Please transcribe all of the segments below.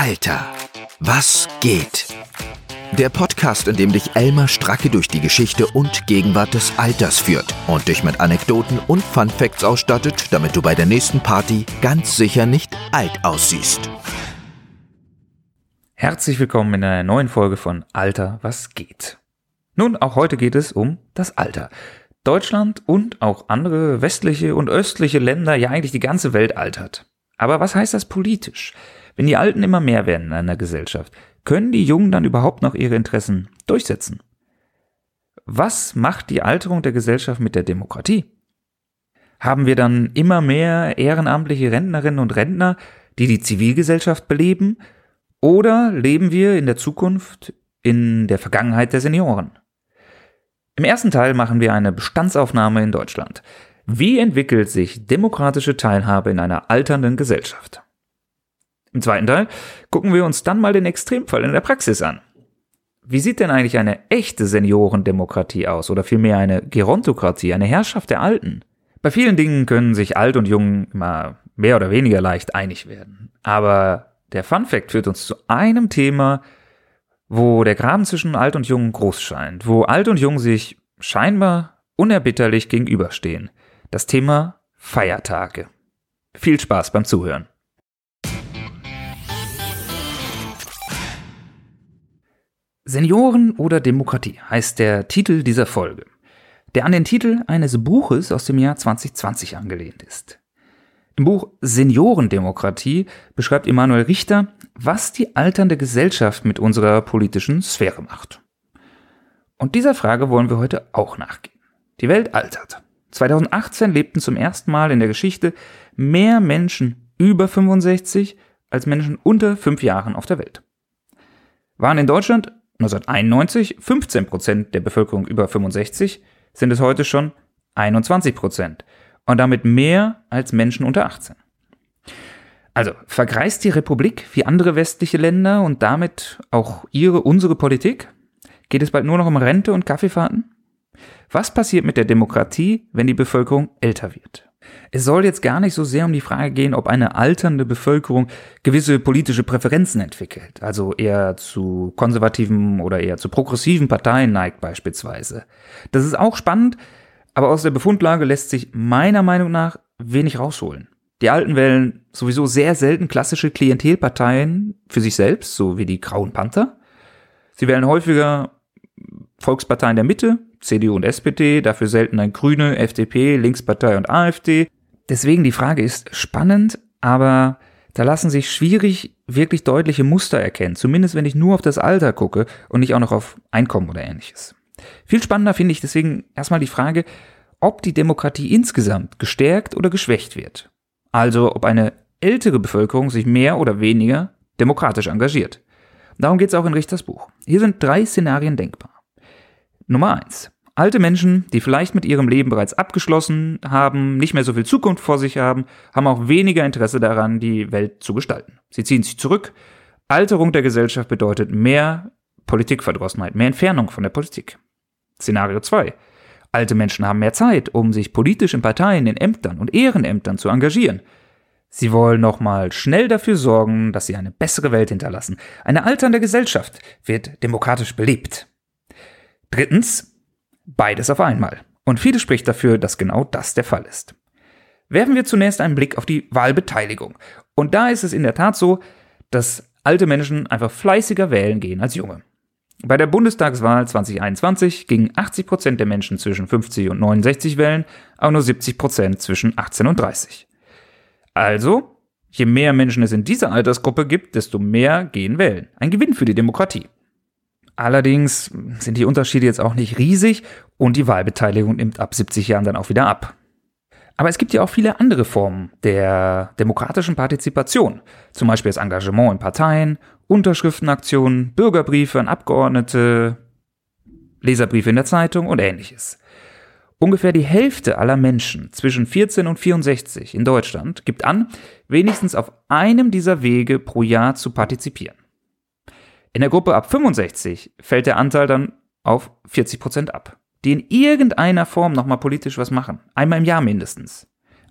Alter, was geht? Der Podcast, in dem dich Elmar Stracke durch die Geschichte und Gegenwart des Alters führt und dich mit Anekdoten und Fun Facts ausstattet, damit du bei der nächsten Party ganz sicher nicht alt aussiehst. Herzlich willkommen in einer neuen Folge von Alter, was geht? Nun, auch heute geht es um das Alter. Deutschland und auch andere westliche und östliche Länder, ja eigentlich die ganze Welt altert. Aber was heißt das politisch? Wenn die Alten immer mehr werden in einer Gesellschaft, können die Jungen dann überhaupt noch ihre Interessen durchsetzen? Was macht die Alterung der Gesellschaft mit der Demokratie? Haben wir dann immer mehr ehrenamtliche Rentnerinnen und Rentner, die die Zivilgesellschaft beleben? Oder leben wir in der Zukunft in der Vergangenheit der Senioren? Im ersten Teil machen wir eine Bestandsaufnahme in Deutschland. Wie entwickelt sich demokratische Teilhabe in einer alternden Gesellschaft? Im zweiten Teil gucken wir uns dann mal den Extremfall in der Praxis an. Wie sieht denn eigentlich eine echte Seniorendemokratie aus oder vielmehr eine Gerontokratie, eine Herrschaft der Alten? Bei vielen Dingen können sich Alt und Jung immer mehr oder weniger leicht einig werden. Aber der Fun Fact führt uns zu einem Thema, wo der Graben zwischen Alt und Jung groß scheint, wo Alt und Jung sich scheinbar unerbitterlich gegenüberstehen. Das Thema Feiertage. Viel Spaß beim Zuhören. Senioren oder Demokratie heißt der Titel dieser Folge, der an den Titel eines Buches aus dem Jahr 2020 angelehnt ist. Im Buch Seniorendemokratie beschreibt Emanuel Richter, was die alternde Gesellschaft mit unserer politischen Sphäre macht. Und dieser Frage wollen wir heute auch nachgehen. Die Welt altert. 2018 lebten zum ersten Mal in der Geschichte mehr Menschen über 65 als Menschen unter fünf Jahren auf der Welt. Waren in Deutschland 1991 15 Prozent der Bevölkerung über 65, sind es heute schon 21 Prozent und damit mehr als Menschen unter 18. Also vergreist die Republik wie andere westliche Länder und damit auch ihre, unsere Politik? Geht es bald nur noch um Rente und Kaffeefahrten? Was passiert mit der Demokratie, wenn die Bevölkerung älter wird? Es soll jetzt gar nicht so sehr um die Frage gehen, ob eine alternde Bevölkerung gewisse politische Präferenzen entwickelt, also eher zu konservativen oder eher zu progressiven Parteien neigt beispielsweise. Das ist auch spannend, aber aus der Befundlage lässt sich meiner Meinung nach wenig rausholen. Die Alten wählen sowieso sehr selten klassische Klientelparteien für sich selbst, so wie die Grauen Panther. Sie wählen häufiger Volksparteien der Mitte, CDU und SPD, dafür seltener Grüne, FDP, Linkspartei und AfD. Deswegen die Frage ist spannend, aber da lassen sich schwierig wirklich deutliche Muster erkennen, zumindest wenn ich nur auf das Alter gucke und nicht auch noch auf Einkommen oder ähnliches. Viel spannender finde ich deswegen erstmal die Frage, ob die Demokratie insgesamt gestärkt oder geschwächt wird. Also ob eine ältere Bevölkerung sich mehr oder weniger demokratisch engagiert. Darum geht es auch in Richters Buch. Hier sind drei Szenarien denkbar. Nummer eins: Alte Menschen, die vielleicht mit ihrem Leben bereits abgeschlossen haben, nicht mehr so viel Zukunft vor sich haben, haben auch weniger Interesse daran, die Welt zu gestalten. Sie ziehen sich zurück. Alterung der Gesellschaft bedeutet mehr Politikverdrossenheit, mehr Entfernung von der Politik. Szenario 2. Alte Menschen haben mehr Zeit, um sich politisch in Parteien, in Ämtern und Ehrenämtern zu engagieren. Sie wollen nochmal schnell dafür sorgen, dass sie eine bessere Welt hinterlassen. Eine alternde Gesellschaft wird demokratisch belebt. Drittens, beides auf einmal. Und vieles spricht dafür, dass genau das der Fall ist. Werfen wir zunächst einen Blick auf die Wahlbeteiligung. Und da ist es in der Tat so, dass alte Menschen einfach fleißiger wählen gehen als junge. Bei der Bundestagswahl 2021 gingen 80 Prozent der Menschen zwischen 50 und 69 wählen, aber nur 70 Prozent zwischen 18 und 30. Also, je mehr Menschen es in dieser Altersgruppe gibt, desto mehr gehen wählen. Ein Gewinn für die Demokratie. Allerdings sind die Unterschiede jetzt auch nicht riesig und die Wahlbeteiligung nimmt ab 70 Jahren dann auch wieder ab. Aber es gibt ja auch viele andere Formen der demokratischen Partizipation, zum Beispiel das Engagement in Parteien, Unterschriftenaktionen, Bürgerbriefe an Abgeordnete, Leserbriefe in der Zeitung und ähnliches. Ungefähr die Hälfte aller Menschen zwischen 14 und 64 in Deutschland gibt an, wenigstens auf einem dieser Wege pro Jahr zu partizipieren. In der Gruppe ab 65 fällt der Anteil dann auf 40 Prozent ab, die in irgendeiner Form nochmal politisch was machen. Einmal im Jahr mindestens.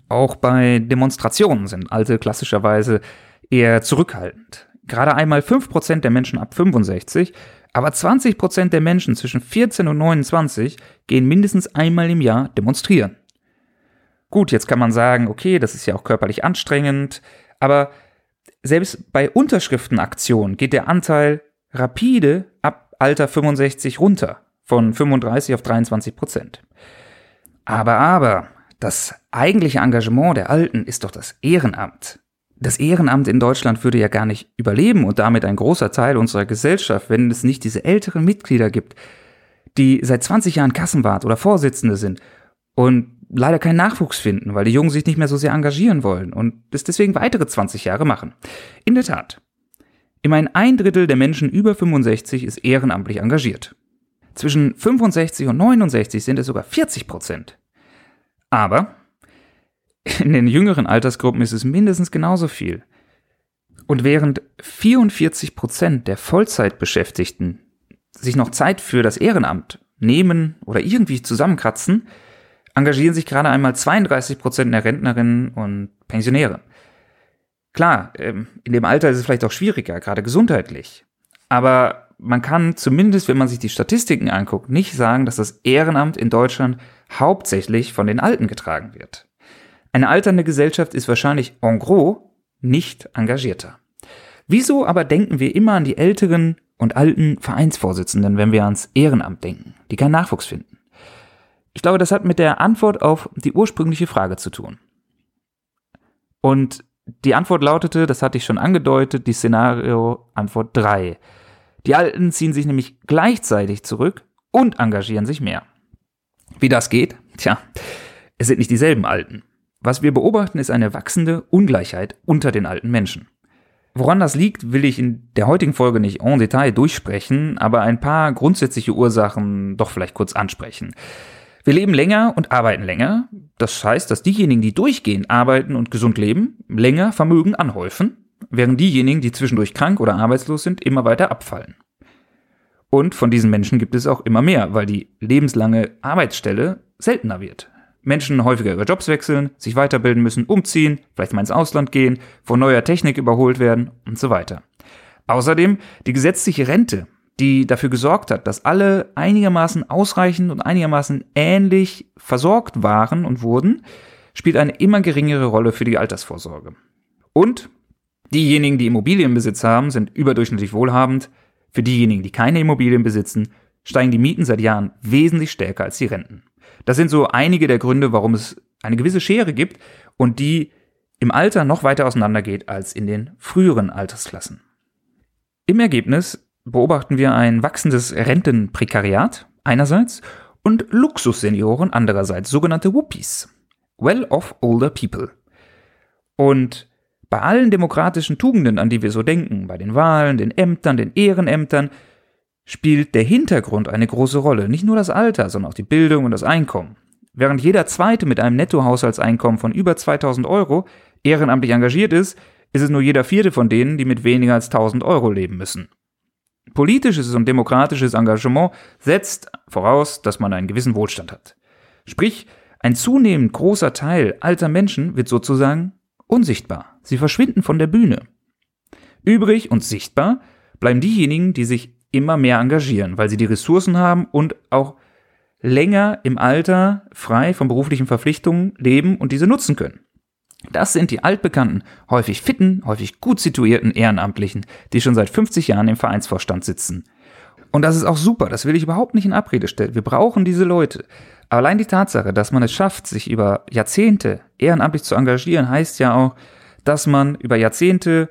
Auch bei Demonstrationen sind Alte klassischerweise eher zurückhaltend. gerade einmal 5% der Menschen ab 65, aber 20% der Menschen zwischen 14 und 29 gehen mindestens einmal im Jahr demonstrieren. Gut, jetzt kann man sagen, okay, das ist ja auch körperlich anstrengend, aber selbst bei Unterschriftenaktionen geht der Anteil rapide ab Alter 65 runter, von 35 auf 23 Prozent. Aber, aber, das eigentliche Engagement der Alten ist doch das Ehrenamt. Das Ehrenamt in Deutschland würde ja gar nicht überleben und damit ein großer Teil unserer Gesellschaft, wenn es nicht diese älteren Mitglieder gibt, die seit 20 Jahren Kassenwart oder Vorsitzende sind und leider keinen Nachwuchs finden, weil die Jungen sich nicht mehr so sehr engagieren wollen und es deswegen weitere 20 Jahre machen. In der Tat. Immerhin ein Drittel der Menschen über 65 ist ehrenamtlich engagiert. Zwischen 65 und 69 sind es sogar 40 Prozent. Aber in den jüngeren Altersgruppen ist es mindestens genauso viel. Und während 44 Prozent der Vollzeitbeschäftigten sich noch Zeit für das Ehrenamt nehmen oder irgendwie zusammenkratzen, engagieren sich gerade einmal 32 Prozent der Rentnerinnen und Pensionäre. Klar, ähm, in dem Alter ist es vielleicht auch schwieriger, gerade gesundheitlich. Aber man kann zumindest, wenn man sich die Statistiken anguckt, nicht sagen, dass das Ehrenamt in Deutschland hauptsächlich von den Alten getragen wird. Eine alternde Gesellschaft ist wahrscheinlich en gros nicht engagierter. Wieso aber denken wir immer an die älteren und alten Vereinsvorsitzenden, wenn wir ans Ehrenamt denken, die keinen Nachwuchs finden? Ich glaube, das hat mit der Antwort auf die ursprüngliche Frage zu tun. Und die Antwort lautete, das hatte ich schon angedeutet, die Szenario Antwort 3. Die Alten ziehen sich nämlich gleichzeitig zurück und engagieren sich mehr. Wie das geht? Tja, es sind nicht dieselben Alten. Was wir beobachten, ist eine wachsende Ungleichheit unter den alten Menschen. Woran das liegt, will ich in der heutigen Folge nicht en Detail durchsprechen, aber ein paar grundsätzliche Ursachen doch vielleicht kurz ansprechen. Wir leben länger und arbeiten länger. Das heißt, dass diejenigen, die durchgehend arbeiten und gesund leben, länger Vermögen anhäufen, während diejenigen, die zwischendurch krank oder arbeitslos sind, immer weiter abfallen. Und von diesen Menschen gibt es auch immer mehr, weil die lebenslange Arbeitsstelle seltener wird. Menschen häufiger ihre Jobs wechseln, sich weiterbilden müssen, umziehen, vielleicht mal ins Ausland gehen, von neuer Technik überholt werden und so weiter. Außerdem die gesetzliche Rente die dafür gesorgt hat, dass alle einigermaßen ausreichend und einigermaßen ähnlich versorgt waren und wurden, spielt eine immer geringere Rolle für die Altersvorsorge. Und diejenigen, die Immobilienbesitz haben, sind überdurchschnittlich wohlhabend. Für diejenigen, die keine Immobilien besitzen, steigen die Mieten seit Jahren wesentlich stärker als die Renten. Das sind so einige der Gründe, warum es eine gewisse Schere gibt und die im Alter noch weiter auseinandergeht als in den früheren Altersklassen. Im Ergebnis beobachten wir ein wachsendes Rentenprekariat einerseits und Luxussenioren andererseits, sogenannte Whoopies. Well-off older people. Und bei allen demokratischen Tugenden, an die wir so denken, bei den Wahlen, den Ämtern, den Ehrenämtern, spielt der Hintergrund eine große Rolle. Nicht nur das Alter, sondern auch die Bildung und das Einkommen. Während jeder Zweite mit einem Nettohaushaltseinkommen von über 2000 Euro ehrenamtlich engagiert ist, ist es nur jeder Vierte von denen, die mit weniger als 1000 Euro leben müssen. Politisches und demokratisches Engagement setzt voraus, dass man einen gewissen Wohlstand hat. Sprich, ein zunehmend großer Teil alter Menschen wird sozusagen unsichtbar. Sie verschwinden von der Bühne. Übrig und sichtbar bleiben diejenigen, die sich immer mehr engagieren, weil sie die Ressourcen haben und auch länger im Alter frei von beruflichen Verpflichtungen leben und diese nutzen können. Das sind die altbekannten, häufig fitten, häufig gut situierten Ehrenamtlichen, die schon seit 50 Jahren im Vereinsvorstand sitzen. Und das ist auch super, das will ich überhaupt nicht in Abrede stellen. Wir brauchen diese Leute. Allein die Tatsache, dass man es schafft, sich über Jahrzehnte ehrenamtlich zu engagieren, heißt ja auch, dass man über Jahrzehnte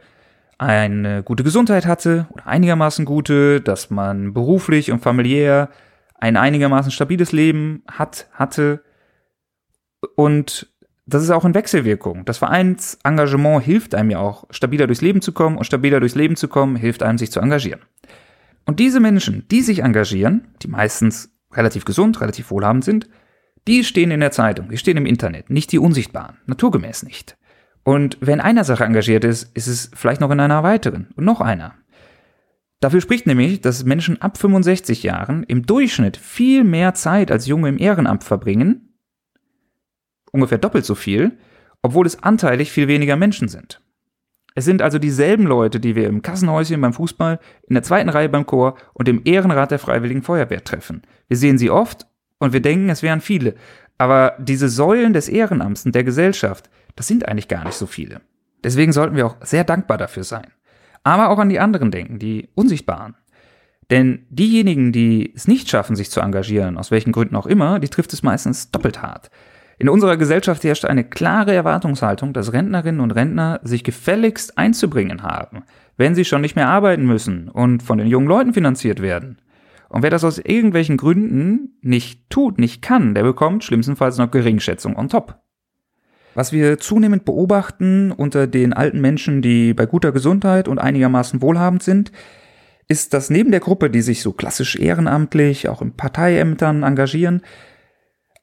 eine gute Gesundheit hatte oder einigermaßen gute, dass man beruflich und familiär ein einigermaßen stabiles Leben hat, hatte und das ist auch in Wechselwirkung. Das Vereinsengagement hilft einem ja auch, stabiler durchs Leben zu kommen und stabiler durchs Leben zu kommen, hilft einem, sich zu engagieren. Und diese Menschen, die sich engagieren, die meistens relativ gesund, relativ wohlhabend sind, die stehen in der Zeitung, die stehen im Internet, nicht die Unsichtbaren, naturgemäß nicht. Und wer in einer Sache engagiert ist, ist es vielleicht noch in einer weiteren und noch einer. Dafür spricht nämlich, dass Menschen ab 65 Jahren im Durchschnitt viel mehr Zeit als Junge im Ehrenamt verbringen ungefähr doppelt so viel, obwohl es anteilig viel weniger Menschen sind. Es sind also dieselben Leute, die wir im Kassenhäuschen beim Fußball, in der zweiten Reihe beim Chor und im Ehrenrat der Freiwilligen Feuerwehr treffen. Wir sehen sie oft und wir denken, es wären viele. Aber diese Säulen des Ehrenamts und der Gesellschaft, das sind eigentlich gar nicht so viele. Deswegen sollten wir auch sehr dankbar dafür sein. Aber auch an die anderen denken, die Unsichtbaren. Denn diejenigen, die es nicht schaffen, sich zu engagieren, aus welchen Gründen auch immer, die trifft es meistens doppelt hart. In unserer Gesellschaft herrscht eine klare Erwartungshaltung, dass Rentnerinnen und Rentner sich gefälligst einzubringen haben, wenn sie schon nicht mehr arbeiten müssen und von den jungen Leuten finanziert werden. Und wer das aus irgendwelchen Gründen nicht tut, nicht kann, der bekommt schlimmstenfalls noch Geringschätzung on top. Was wir zunehmend beobachten unter den alten Menschen, die bei guter Gesundheit und einigermaßen wohlhabend sind, ist, dass neben der Gruppe, die sich so klassisch ehrenamtlich, auch in Parteiämtern engagieren,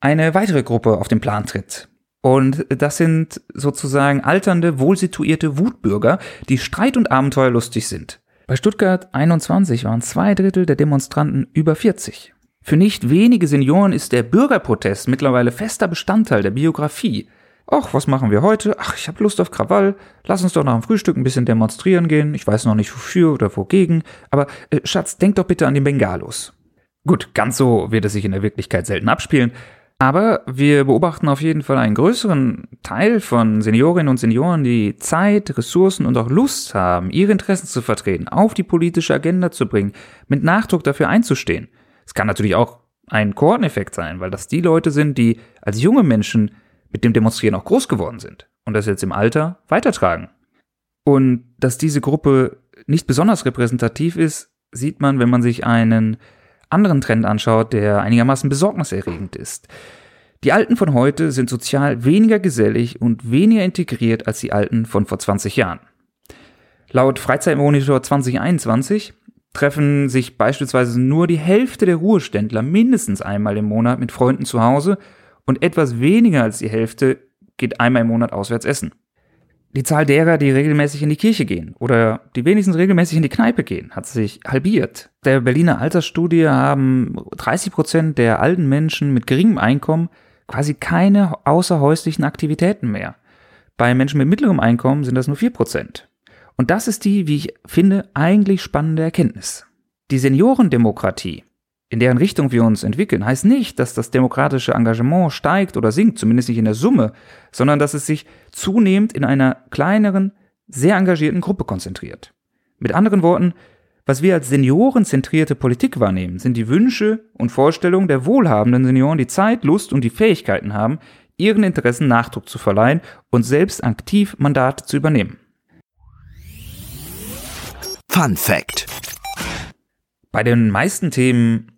eine weitere Gruppe auf den Plan tritt. Und das sind sozusagen alternde, wohlsituierte Wutbürger, die streit- und abenteuerlustig sind. Bei Stuttgart 21 waren zwei Drittel der Demonstranten über 40. Für nicht wenige Senioren ist der Bürgerprotest mittlerweile fester Bestandteil der Biografie. Ach, was machen wir heute? Ach, ich habe Lust auf Krawall. Lass uns doch nach dem Frühstück ein bisschen demonstrieren gehen. Ich weiß noch nicht wofür oder wogegen. Aber äh, Schatz, denk doch bitte an den Bengalos. Gut, ganz so wird es sich in der Wirklichkeit selten abspielen. Aber wir beobachten auf jeden Fall einen größeren Teil von Seniorinnen und Senioren, die Zeit, Ressourcen und auch Lust haben, ihre Interessen zu vertreten, auf die politische Agenda zu bringen, mit Nachdruck dafür einzustehen. Es kann natürlich auch ein Kohorteneffekt sein, weil das die Leute sind, die als junge Menschen mit dem Demonstrieren auch groß geworden sind und das jetzt im Alter weitertragen. Und dass diese Gruppe nicht besonders repräsentativ ist, sieht man, wenn man sich einen anderen Trend anschaut, der einigermaßen besorgniserregend ist. Die Alten von heute sind sozial weniger gesellig und weniger integriert als die Alten von vor 20 Jahren. Laut Freizeitmonitor 2021 treffen sich beispielsweise nur die Hälfte der Ruheständler mindestens einmal im Monat mit Freunden zu Hause und etwas weniger als die Hälfte geht einmal im Monat auswärts essen die Zahl derer, die regelmäßig in die Kirche gehen oder die wenigstens regelmäßig in die Kneipe gehen, hat sich halbiert. Der Berliner Altersstudie haben 30 Prozent der alten Menschen mit geringem Einkommen quasi keine außerhäuslichen Aktivitäten mehr. Bei Menschen mit mittlerem Einkommen sind das nur 4 Prozent. Und das ist die, wie ich finde, eigentlich spannende Erkenntnis. Die Seniorendemokratie in deren Richtung wir uns entwickeln, heißt nicht, dass das demokratische Engagement steigt oder sinkt, zumindest nicht in der Summe, sondern dass es sich zunehmend in einer kleineren, sehr engagierten Gruppe konzentriert. Mit anderen Worten, was wir als seniorenzentrierte Politik wahrnehmen, sind die Wünsche und Vorstellungen der wohlhabenden Senioren, die Zeit, Lust und die Fähigkeiten haben, ihren Interessen Nachdruck zu verleihen und selbst aktiv Mandate zu übernehmen. Fun Fact. Bei den meisten Themen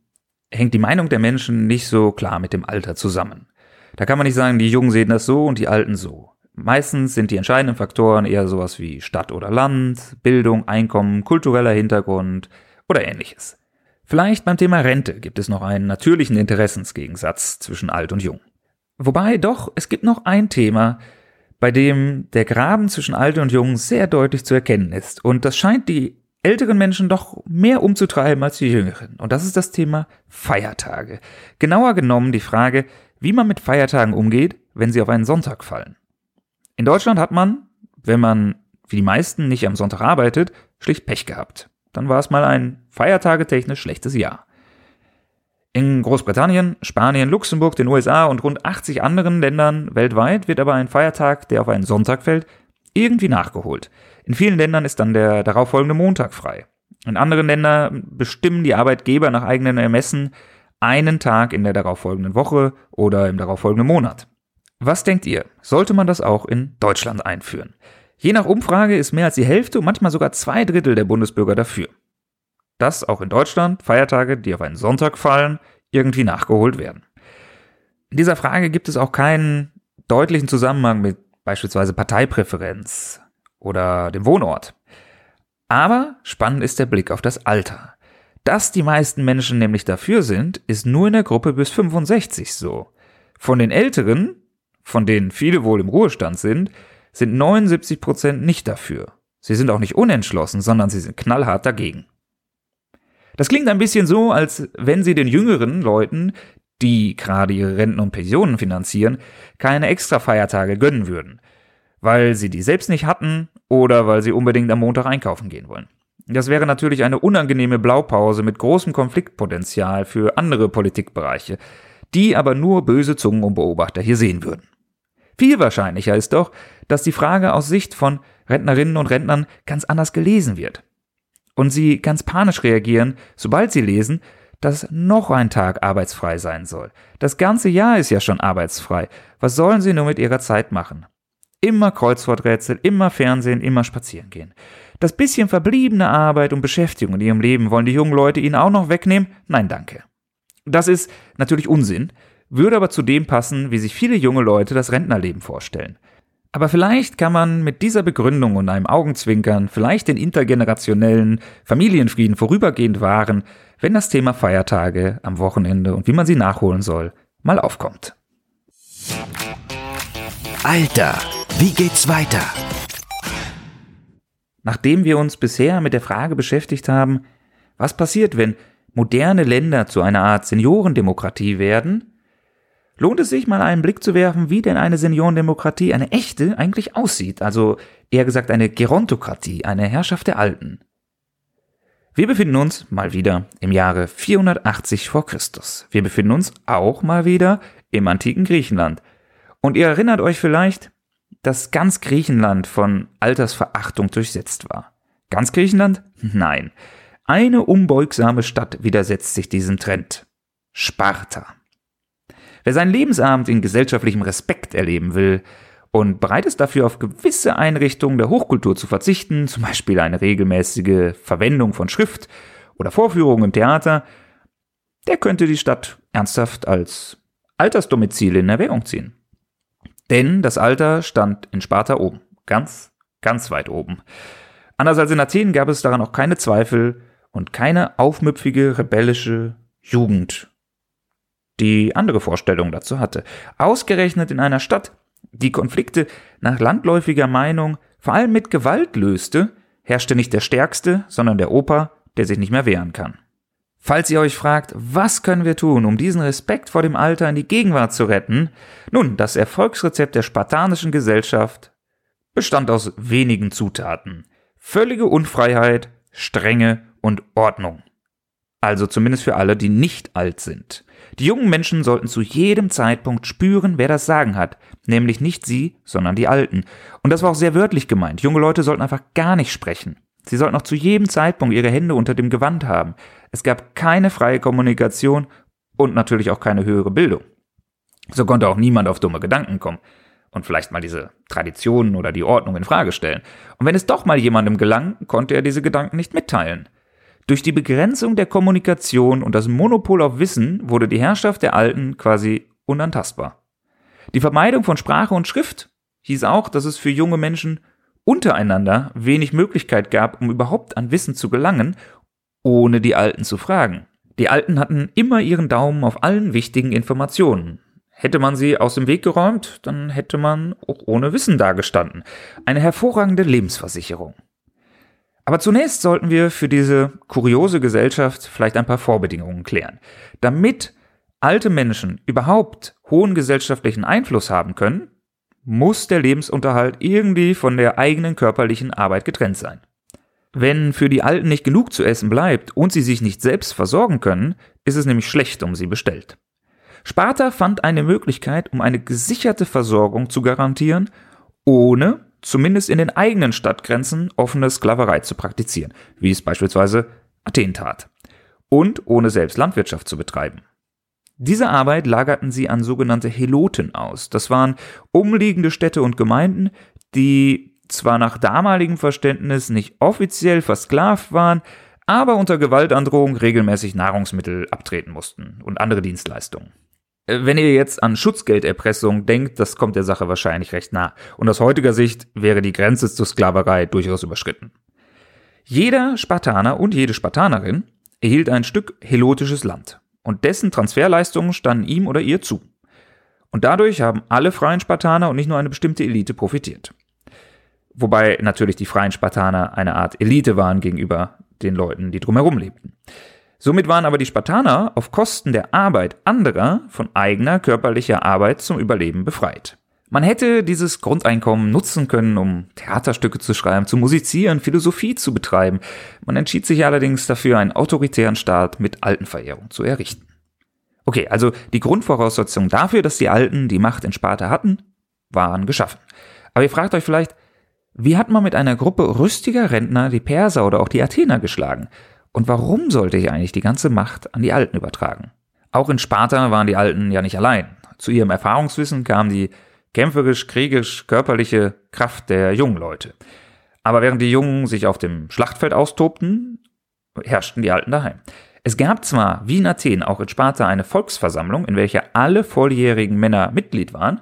hängt die Meinung der Menschen nicht so klar mit dem Alter zusammen. Da kann man nicht sagen, die Jungen sehen das so und die Alten so. Meistens sind die entscheidenden Faktoren eher sowas wie Stadt oder Land, Bildung, Einkommen, kultureller Hintergrund oder ähnliches. Vielleicht beim Thema Rente gibt es noch einen natürlichen Interessensgegensatz zwischen alt und jung. Wobei doch, es gibt noch ein Thema, bei dem der Graben zwischen alt und jung sehr deutlich zu erkennen ist. Und das scheint die älteren Menschen doch mehr umzutreiben als die jüngeren. Und das ist das Thema Feiertage. Genauer genommen die Frage, wie man mit Feiertagen umgeht, wenn sie auf einen Sonntag fallen. In Deutschland hat man, wenn man wie die meisten nicht am Sonntag arbeitet, schlicht Pech gehabt. Dann war es mal ein feiertagetechnisch schlechtes Jahr. In Großbritannien, Spanien, Luxemburg, den USA und rund 80 anderen Ländern weltweit wird aber ein Feiertag, der auf einen Sonntag fällt, irgendwie nachgeholt. In vielen Ländern ist dann der darauffolgende Montag frei. In anderen Ländern bestimmen die Arbeitgeber nach eigenen Ermessen einen Tag in der darauffolgenden Woche oder im darauffolgenden Monat. Was denkt ihr? Sollte man das auch in Deutschland einführen? Je nach Umfrage ist mehr als die Hälfte und manchmal sogar zwei Drittel der Bundesbürger dafür. Dass auch in Deutschland Feiertage, die auf einen Sonntag fallen, irgendwie nachgeholt werden. In dieser Frage gibt es auch keinen deutlichen Zusammenhang mit beispielsweise Parteipräferenz oder dem Wohnort. Aber spannend ist der Blick auf das Alter. Dass die meisten Menschen nämlich dafür sind, ist nur in der Gruppe bis 65 so. Von den Älteren, von denen viele wohl im Ruhestand sind, sind 79 Prozent nicht dafür. Sie sind auch nicht unentschlossen, sondern sie sind knallhart dagegen. Das klingt ein bisschen so, als wenn sie den jüngeren Leuten, die gerade ihre Renten und Pensionen finanzieren, keine extra Feiertage gönnen würden, weil sie die selbst nicht hatten oder weil sie unbedingt am Montag einkaufen gehen wollen. Das wäre natürlich eine unangenehme Blaupause mit großem Konfliktpotenzial für andere Politikbereiche, die aber nur böse Zungen und Beobachter hier sehen würden. Viel wahrscheinlicher ist doch, dass die Frage aus Sicht von Rentnerinnen und Rentnern ganz anders gelesen wird. Und sie ganz panisch reagieren, sobald sie lesen, dass noch ein Tag arbeitsfrei sein soll. Das ganze Jahr ist ja schon arbeitsfrei. Was sollen sie nur mit ihrer Zeit machen? Immer Kreuzworträtsel, immer Fernsehen, immer spazieren gehen. Das bisschen verbliebene Arbeit und Beschäftigung in ihrem Leben wollen die jungen Leute ihnen auch noch wegnehmen? Nein, danke. Das ist natürlich Unsinn, würde aber zu dem passen, wie sich viele junge Leute das Rentnerleben vorstellen. Aber vielleicht kann man mit dieser Begründung und einem Augenzwinkern vielleicht den intergenerationellen Familienfrieden vorübergehend wahren, wenn das Thema Feiertage am Wochenende und wie man sie nachholen soll, mal aufkommt. Alter, wie geht's weiter? Nachdem wir uns bisher mit der Frage beschäftigt haben, was passiert, wenn moderne Länder zu einer Art Seniorendemokratie werden, lohnt es sich mal einen Blick zu werfen, wie denn eine Seniorendemokratie, eine echte, eigentlich aussieht, also eher gesagt eine Gerontokratie, eine Herrschaft der Alten. Wir befinden uns mal wieder im Jahre 480 vor Christus. Wir befinden uns auch mal wieder im antiken Griechenland. Und ihr erinnert euch vielleicht, dass ganz Griechenland von Altersverachtung durchsetzt war. Ganz Griechenland? Nein. Eine unbeugsame Stadt widersetzt sich diesem Trend. Sparta. Wer seinen Lebensabend in gesellschaftlichem Respekt erleben will und bereit ist dafür auf gewisse Einrichtungen der Hochkultur zu verzichten, zum Beispiel eine regelmäßige Verwendung von Schrift oder Vorführungen im Theater, der könnte die Stadt ernsthaft als Altersdomizil in Erwägung ziehen. Denn das Alter stand in Sparta oben, ganz, ganz weit oben. Anders als in Athen gab es daran auch keine Zweifel und keine aufmüpfige, rebellische Jugend die andere Vorstellungen dazu hatte. Ausgerechnet in einer Stadt, die Konflikte nach landläufiger Meinung vor allem mit Gewalt löste, herrschte nicht der Stärkste, sondern der Opa, der sich nicht mehr wehren kann. Falls ihr euch fragt, was können wir tun, um diesen Respekt vor dem Alter in die Gegenwart zu retten? Nun, das Erfolgsrezept der spartanischen Gesellschaft bestand aus wenigen Zutaten. Völlige Unfreiheit, Strenge und Ordnung. Also zumindest für alle, die nicht alt sind. Die jungen Menschen sollten zu jedem Zeitpunkt spüren, wer das Sagen hat, nämlich nicht sie, sondern die Alten. Und das war auch sehr wörtlich gemeint. Junge Leute sollten einfach gar nicht sprechen. Sie sollten auch zu jedem Zeitpunkt ihre Hände unter dem Gewand haben. Es gab keine freie Kommunikation und natürlich auch keine höhere Bildung. So konnte auch niemand auf dumme Gedanken kommen und vielleicht mal diese Traditionen oder die Ordnung in Frage stellen. Und wenn es doch mal jemandem gelang, konnte er diese Gedanken nicht mitteilen. Durch die Begrenzung der Kommunikation und das Monopol auf Wissen wurde die Herrschaft der Alten quasi unantastbar. Die Vermeidung von Sprache und Schrift hieß auch, dass es für junge Menschen untereinander wenig Möglichkeit gab, um überhaupt an Wissen zu gelangen, ohne die Alten zu fragen. Die Alten hatten immer ihren Daumen auf allen wichtigen Informationen. Hätte man sie aus dem Weg geräumt, dann hätte man auch ohne Wissen dagestanden. Eine hervorragende Lebensversicherung. Aber zunächst sollten wir für diese kuriose Gesellschaft vielleicht ein paar Vorbedingungen klären. Damit alte Menschen überhaupt hohen gesellschaftlichen Einfluss haben können, muss der Lebensunterhalt irgendwie von der eigenen körperlichen Arbeit getrennt sein. Wenn für die Alten nicht genug zu essen bleibt und sie sich nicht selbst versorgen können, ist es nämlich schlecht um sie bestellt. Sparta fand eine Möglichkeit, um eine gesicherte Versorgung zu garantieren, ohne zumindest in den eigenen Stadtgrenzen offene Sklaverei zu praktizieren, wie es beispielsweise Athen tat, und ohne selbst Landwirtschaft zu betreiben. Diese Arbeit lagerten sie an sogenannte Heloten aus. Das waren umliegende Städte und Gemeinden, die zwar nach damaligem Verständnis nicht offiziell versklavt waren, aber unter Gewaltandrohung regelmäßig Nahrungsmittel abtreten mussten und andere Dienstleistungen. Äh, wenn ihr jetzt an Schutzgelderpressung denkt, das kommt der Sache wahrscheinlich recht nah. Und aus heutiger Sicht wäre die Grenze zur Sklaverei durchaus überschritten. Jeder Spartaner und jede Spartanerin erhielt ein Stück helotisches Land. Und dessen Transferleistungen standen ihm oder ihr zu. Und dadurch haben alle freien Spartaner und nicht nur eine bestimmte Elite profitiert. Wobei natürlich die freien Spartaner eine Art Elite waren gegenüber den Leuten, die drumherum lebten. Somit waren aber die Spartaner auf Kosten der Arbeit anderer von eigener körperlicher Arbeit zum Überleben befreit. Man hätte dieses Grundeinkommen nutzen können, um Theaterstücke zu schreiben, zu musizieren, Philosophie zu betreiben. Man entschied sich allerdings dafür, einen autoritären Staat mit Altenverehrung zu errichten. Okay, also die Grundvoraussetzungen dafür, dass die Alten die Macht in Sparta hatten, waren geschaffen. Aber ihr fragt euch vielleicht, wie hat man mit einer Gruppe rüstiger Rentner die Perser oder auch die Athener geschlagen? Und warum sollte ich eigentlich die ganze Macht an die Alten übertragen? Auch in Sparta waren die Alten ja nicht allein. Zu ihrem Erfahrungswissen kam die kämpferisch, kriegisch, körperliche Kraft der jungen Leute. Aber während die Jungen sich auf dem Schlachtfeld austobten, herrschten die Alten daheim. Es gab zwar, wie in Athen, auch in Sparta eine Volksversammlung, in welcher alle volljährigen Männer Mitglied waren,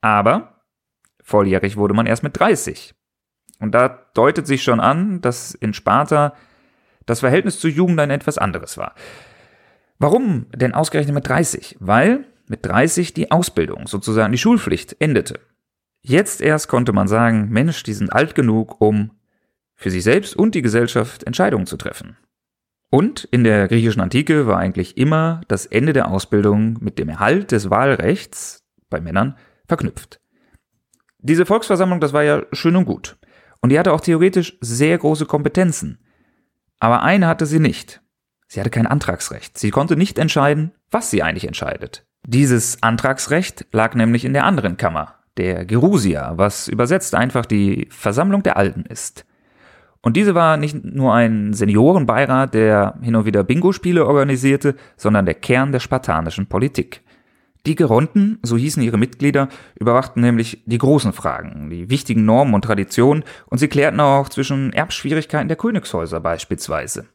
aber volljährig wurde man erst mit 30. Und da deutet sich schon an, dass in Sparta das Verhältnis zur Jugend ein etwas anderes war. Warum denn ausgerechnet mit 30? Weil mit 30 die Ausbildung, sozusagen die Schulpflicht, endete. Jetzt erst konnte man sagen, Mensch, die sind alt genug, um für sich selbst und die Gesellschaft Entscheidungen zu treffen. Und in der griechischen Antike war eigentlich immer das Ende der Ausbildung mit dem Erhalt des Wahlrechts bei Männern verknüpft. Diese Volksversammlung, das war ja schön und gut. Und die hatte auch theoretisch sehr große Kompetenzen. Aber eine hatte sie nicht. Sie hatte kein Antragsrecht. Sie konnte nicht entscheiden, was sie eigentlich entscheidet. Dieses Antragsrecht lag nämlich in der anderen Kammer, der Gerusia, was übersetzt einfach die Versammlung der Alten ist. Und diese war nicht nur ein Seniorenbeirat, der hin und wieder Bingo-Spiele organisierte, sondern der Kern der spartanischen Politik. Die Geronten, so hießen ihre Mitglieder, überwachten nämlich die großen Fragen, die wichtigen Normen und Traditionen und sie klärten auch zwischen Erbschwierigkeiten der Königshäuser beispielsweise.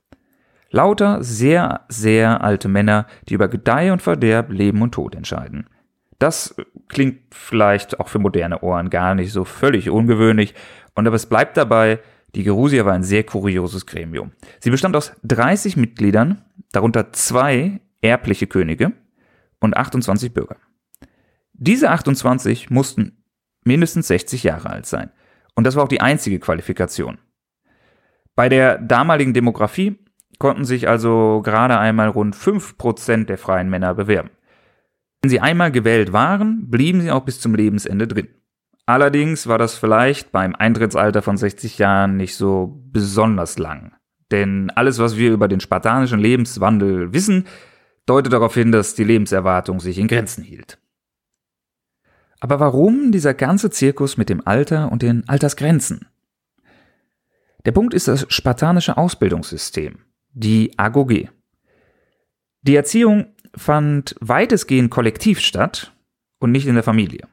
Lauter sehr, sehr alte Männer, die über Gedeih und Verderb, Leben und Tod entscheiden. Das klingt vielleicht auch für moderne Ohren gar nicht so völlig ungewöhnlich, und aber es bleibt dabei, die Gerusia war ein sehr kurioses Gremium. Sie bestand aus 30 Mitgliedern, darunter zwei erbliche Könige, und 28 Bürger. Diese 28 mussten mindestens 60 Jahre alt sein. Und das war auch die einzige Qualifikation. Bei der damaligen Demografie konnten sich also gerade einmal rund 5% der freien Männer bewerben. Wenn sie einmal gewählt waren, blieben sie auch bis zum Lebensende drin. Allerdings war das vielleicht beim Eintrittsalter von 60 Jahren nicht so besonders lang. Denn alles, was wir über den spartanischen Lebenswandel wissen, deutet darauf hin, dass die Lebenserwartung sich in Grenzen hielt. Aber warum dieser ganze Zirkus mit dem Alter und den Altersgrenzen? Der Punkt ist das spartanische Ausbildungssystem, die Agoge. Die Erziehung fand weitestgehend kollektiv statt und nicht in der Familie.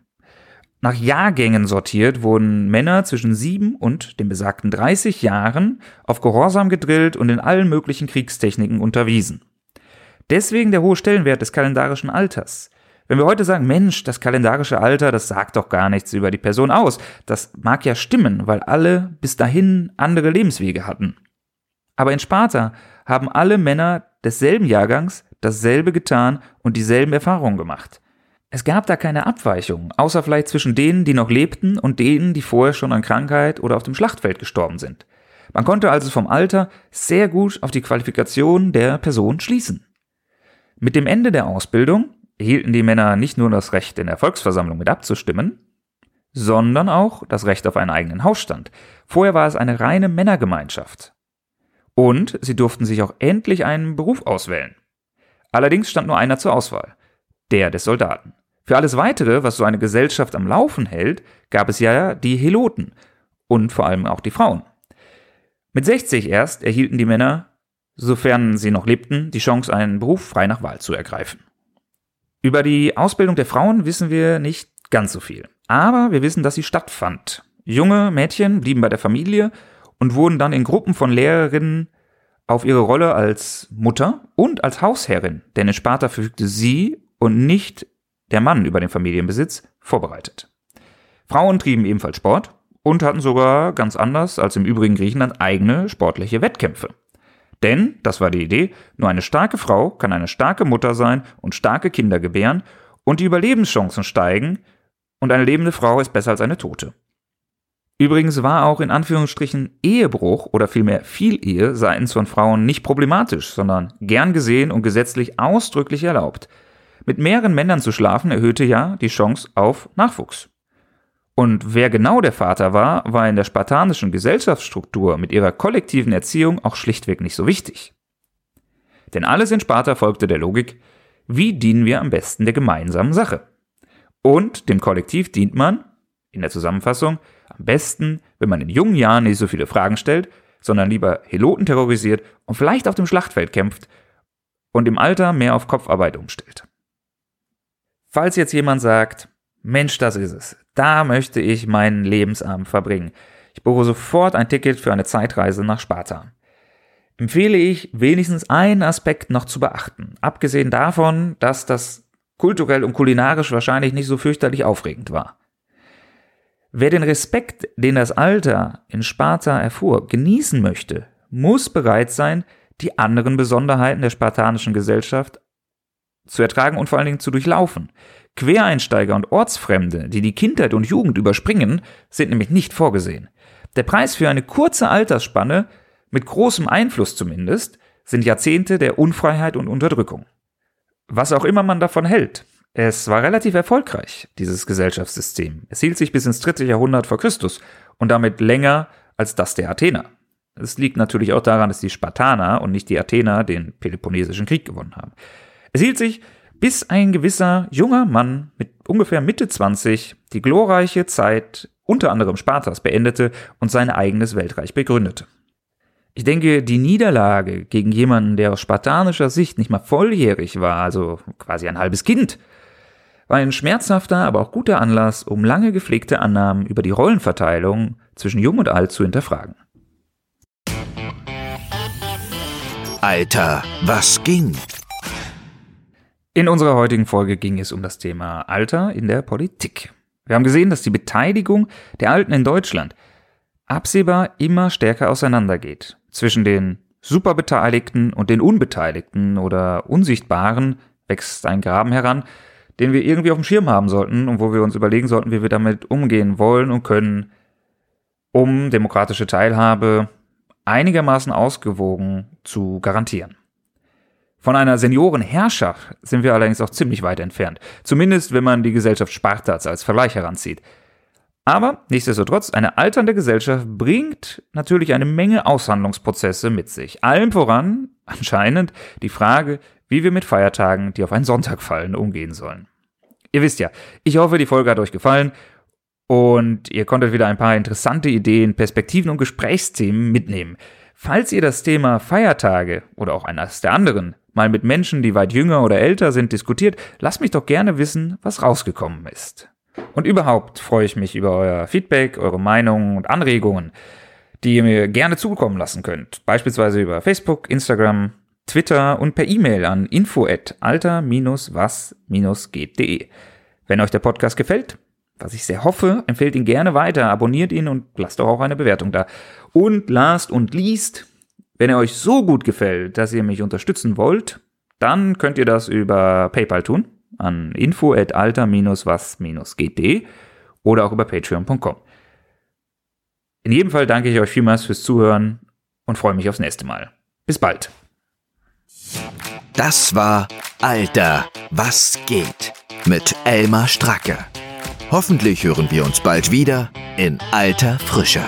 Nach Jahrgängen sortiert wurden Männer zwischen sieben und den besagten 30 Jahren auf Gehorsam gedrillt und in allen möglichen Kriegstechniken unterwiesen. Deswegen der hohe Stellenwert des kalendarischen Alters. Wenn wir heute sagen, Mensch, das kalendarische Alter, das sagt doch gar nichts über die Person aus, das mag ja stimmen, weil alle bis dahin andere Lebenswege hatten. Aber in Sparta haben alle Männer desselben Jahrgangs dasselbe getan und dieselben Erfahrungen gemacht. Es gab da keine Abweichung, außer vielleicht zwischen denen, die noch lebten und denen, die vorher schon an Krankheit oder auf dem Schlachtfeld gestorben sind. Man konnte also vom Alter sehr gut auf die Qualifikation der Person schließen. Mit dem Ende der Ausbildung erhielten die Männer nicht nur das Recht, in der Volksversammlung mit abzustimmen, sondern auch das Recht auf einen eigenen Hausstand. Vorher war es eine reine Männergemeinschaft. Und sie durften sich auch endlich einen Beruf auswählen. Allerdings stand nur einer zur Auswahl, der des Soldaten. Für alles Weitere, was so eine Gesellschaft am Laufen hält, gab es ja die Heloten und vor allem auch die Frauen. Mit 60 erst erhielten die Männer sofern sie noch lebten, die Chance, einen Beruf frei nach Wahl zu ergreifen. Über die Ausbildung der Frauen wissen wir nicht ganz so viel. Aber wir wissen, dass sie stattfand. Junge Mädchen blieben bei der Familie und wurden dann in Gruppen von Lehrerinnen auf ihre Rolle als Mutter und als Hausherrin, denn in Sparta verfügte sie und nicht der Mann über den Familienbesitz, vorbereitet. Frauen trieben ebenfalls Sport und hatten sogar ganz anders als im übrigen Griechenland eigene sportliche Wettkämpfe. Denn, das war die Idee, nur eine starke Frau kann eine starke Mutter sein und starke Kinder gebären und die Überlebenschancen steigen und eine lebende Frau ist besser als eine tote. Übrigens war auch in Anführungsstrichen Ehebruch oder vielmehr Vielehe seitens von Frauen nicht problematisch, sondern gern gesehen und gesetzlich ausdrücklich erlaubt. Mit mehreren Männern zu schlafen erhöhte ja die Chance auf Nachwuchs. Und wer genau der Vater war, war in der spartanischen Gesellschaftsstruktur mit ihrer kollektiven Erziehung auch schlichtweg nicht so wichtig. Denn alles in Sparta folgte der Logik, wie dienen wir am besten der gemeinsamen Sache? Und dem Kollektiv dient man, in der Zusammenfassung, am besten, wenn man in jungen Jahren nicht so viele Fragen stellt, sondern lieber Heloten terrorisiert und vielleicht auf dem Schlachtfeld kämpft und im Alter mehr auf Kopfarbeit umstellt. Falls jetzt jemand sagt, Mensch, das ist es. Da möchte ich meinen Lebensabend verbringen. Ich buche sofort ein Ticket für eine Zeitreise nach Sparta. Empfehle ich, wenigstens einen Aspekt noch zu beachten. Abgesehen davon, dass das kulturell und kulinarisch wahrscheinlich nicht so fürchterlich aufregend war. Wer den Respekt, den das Alter in Sparta erfuhr, genießen möchte, muss bereit sein, die anderen Besonderheiten der spartanischen Gesellschaft zu ertragen und vor allen Dingen zu durchlaufen. Quereinsteiger und Ortsfremde, die die Kindheit und Jugend überspringen, sind nämlich nicht vorgesehen. Der Preis für eine kurze Altersspanne, mit großem Einfluss zumindest, sind Jahrzehnte der Unfreiheit und Unterdrückung. Was auch immer man davon hält, es war relativ erfolgreich, dieses Gesellschaftssystem. Es hielt sich bis ins dritte Jahrhundert vor Christus und damit länger als das der Athener. Es liegt natürlich auch daran, dass die Spartaner und nicht die Athener den Peloponnesischen Krieg gewonnen haben. Es hielt sich, bis ein gewisser junger Mann mit ungefähr Mitte 20 die glorreiche Zeit unter anderem Spartas beendete und sein eigenes Weltreich begründete. Ich denke, die Niederlage gegen jemanden, der aus spartanischer Sicht nicht mal volljährig war, also quasi ein halbes Kind, war ein schmerzhafter, aber auch guter Anlass, um lange gepflegte Annahmen über die Rollenverteilung zwischen Jung und Alt zu hinterfragen. Alter, was ging? In unserer heutigen Folge ging es um das Thema Alter in der Politik. Wir haben gesehen, dass die Beteiligung der Alten in Deutschland absehbar immer stärker auseinandergeht. Zwischen den Superbeteiligten und den Unbeteiligten oder Unsichtbaren wächst ein Graben heran, den wir irgendwie auf dem Schirm haben sollten und wo wir uns überlegen sollten, wie wir damit umgehen wollen und können, um demokratische Teilhabe einigermaßen ausgewogen zu garantieren. Von einer Seniorenherrschaft sind wir allerdings auch ziemlich weit entfernt. Zumindest, wenn man die Gesellschaft Spartas als Vergleich heranzieht. Aber nichtsdestotrotz, eine alternde Gesellschaft bringt natürlich eine Menge Aushandlungsprozesse mit sich. Allem voran, anscheinend, die Frage, wie wir mit Feiertagen, die auf einen Sonntag fallen, umgehen sollen. Ihr wisst ja, ich hoffe, die Folge hat euch gefallen und ihr konntet wieder ein paar interessante Ideen, Perspektiven und Gesprächsthemen mitnehmen. Falls ihr das Thema Feiertage oder auch eines der anderen mal mit Menschen, die weit jünger oder älter sind, diskutiert, lasst mich doch gerne wissen, was rausgekommen ist. Und überhaupt freue ich mich über euer Feedback, eure Meinungen und Anregungen, die ihr mir gerne zukommen lassen könnt. Beispielsweise über Facebook, Instagram, Twitter und per E-Mail an info at alter-was-geht.de. Wenn euch der Podcast gefällt, was ich sehr hoffe, empfehlt ihn gerne weiter, abonniert ihn und lasst doch auch eine Bewertung da. Und last und least, wenn er euch so gut gefällt, dass ihr mich unterstützen wollt, dann könnt ihr das über PayPal tun an info at alter-was-geht.de oder auch über patreon.com. In jedem Fall danke ich euch vielmals fürs Zuhören und freue mich aufs nächste Mal. Bis bald. Das war Alter, was geht mit Elmar Stracke. Hoffentlich hören wir uns bald wieder in alter Frische.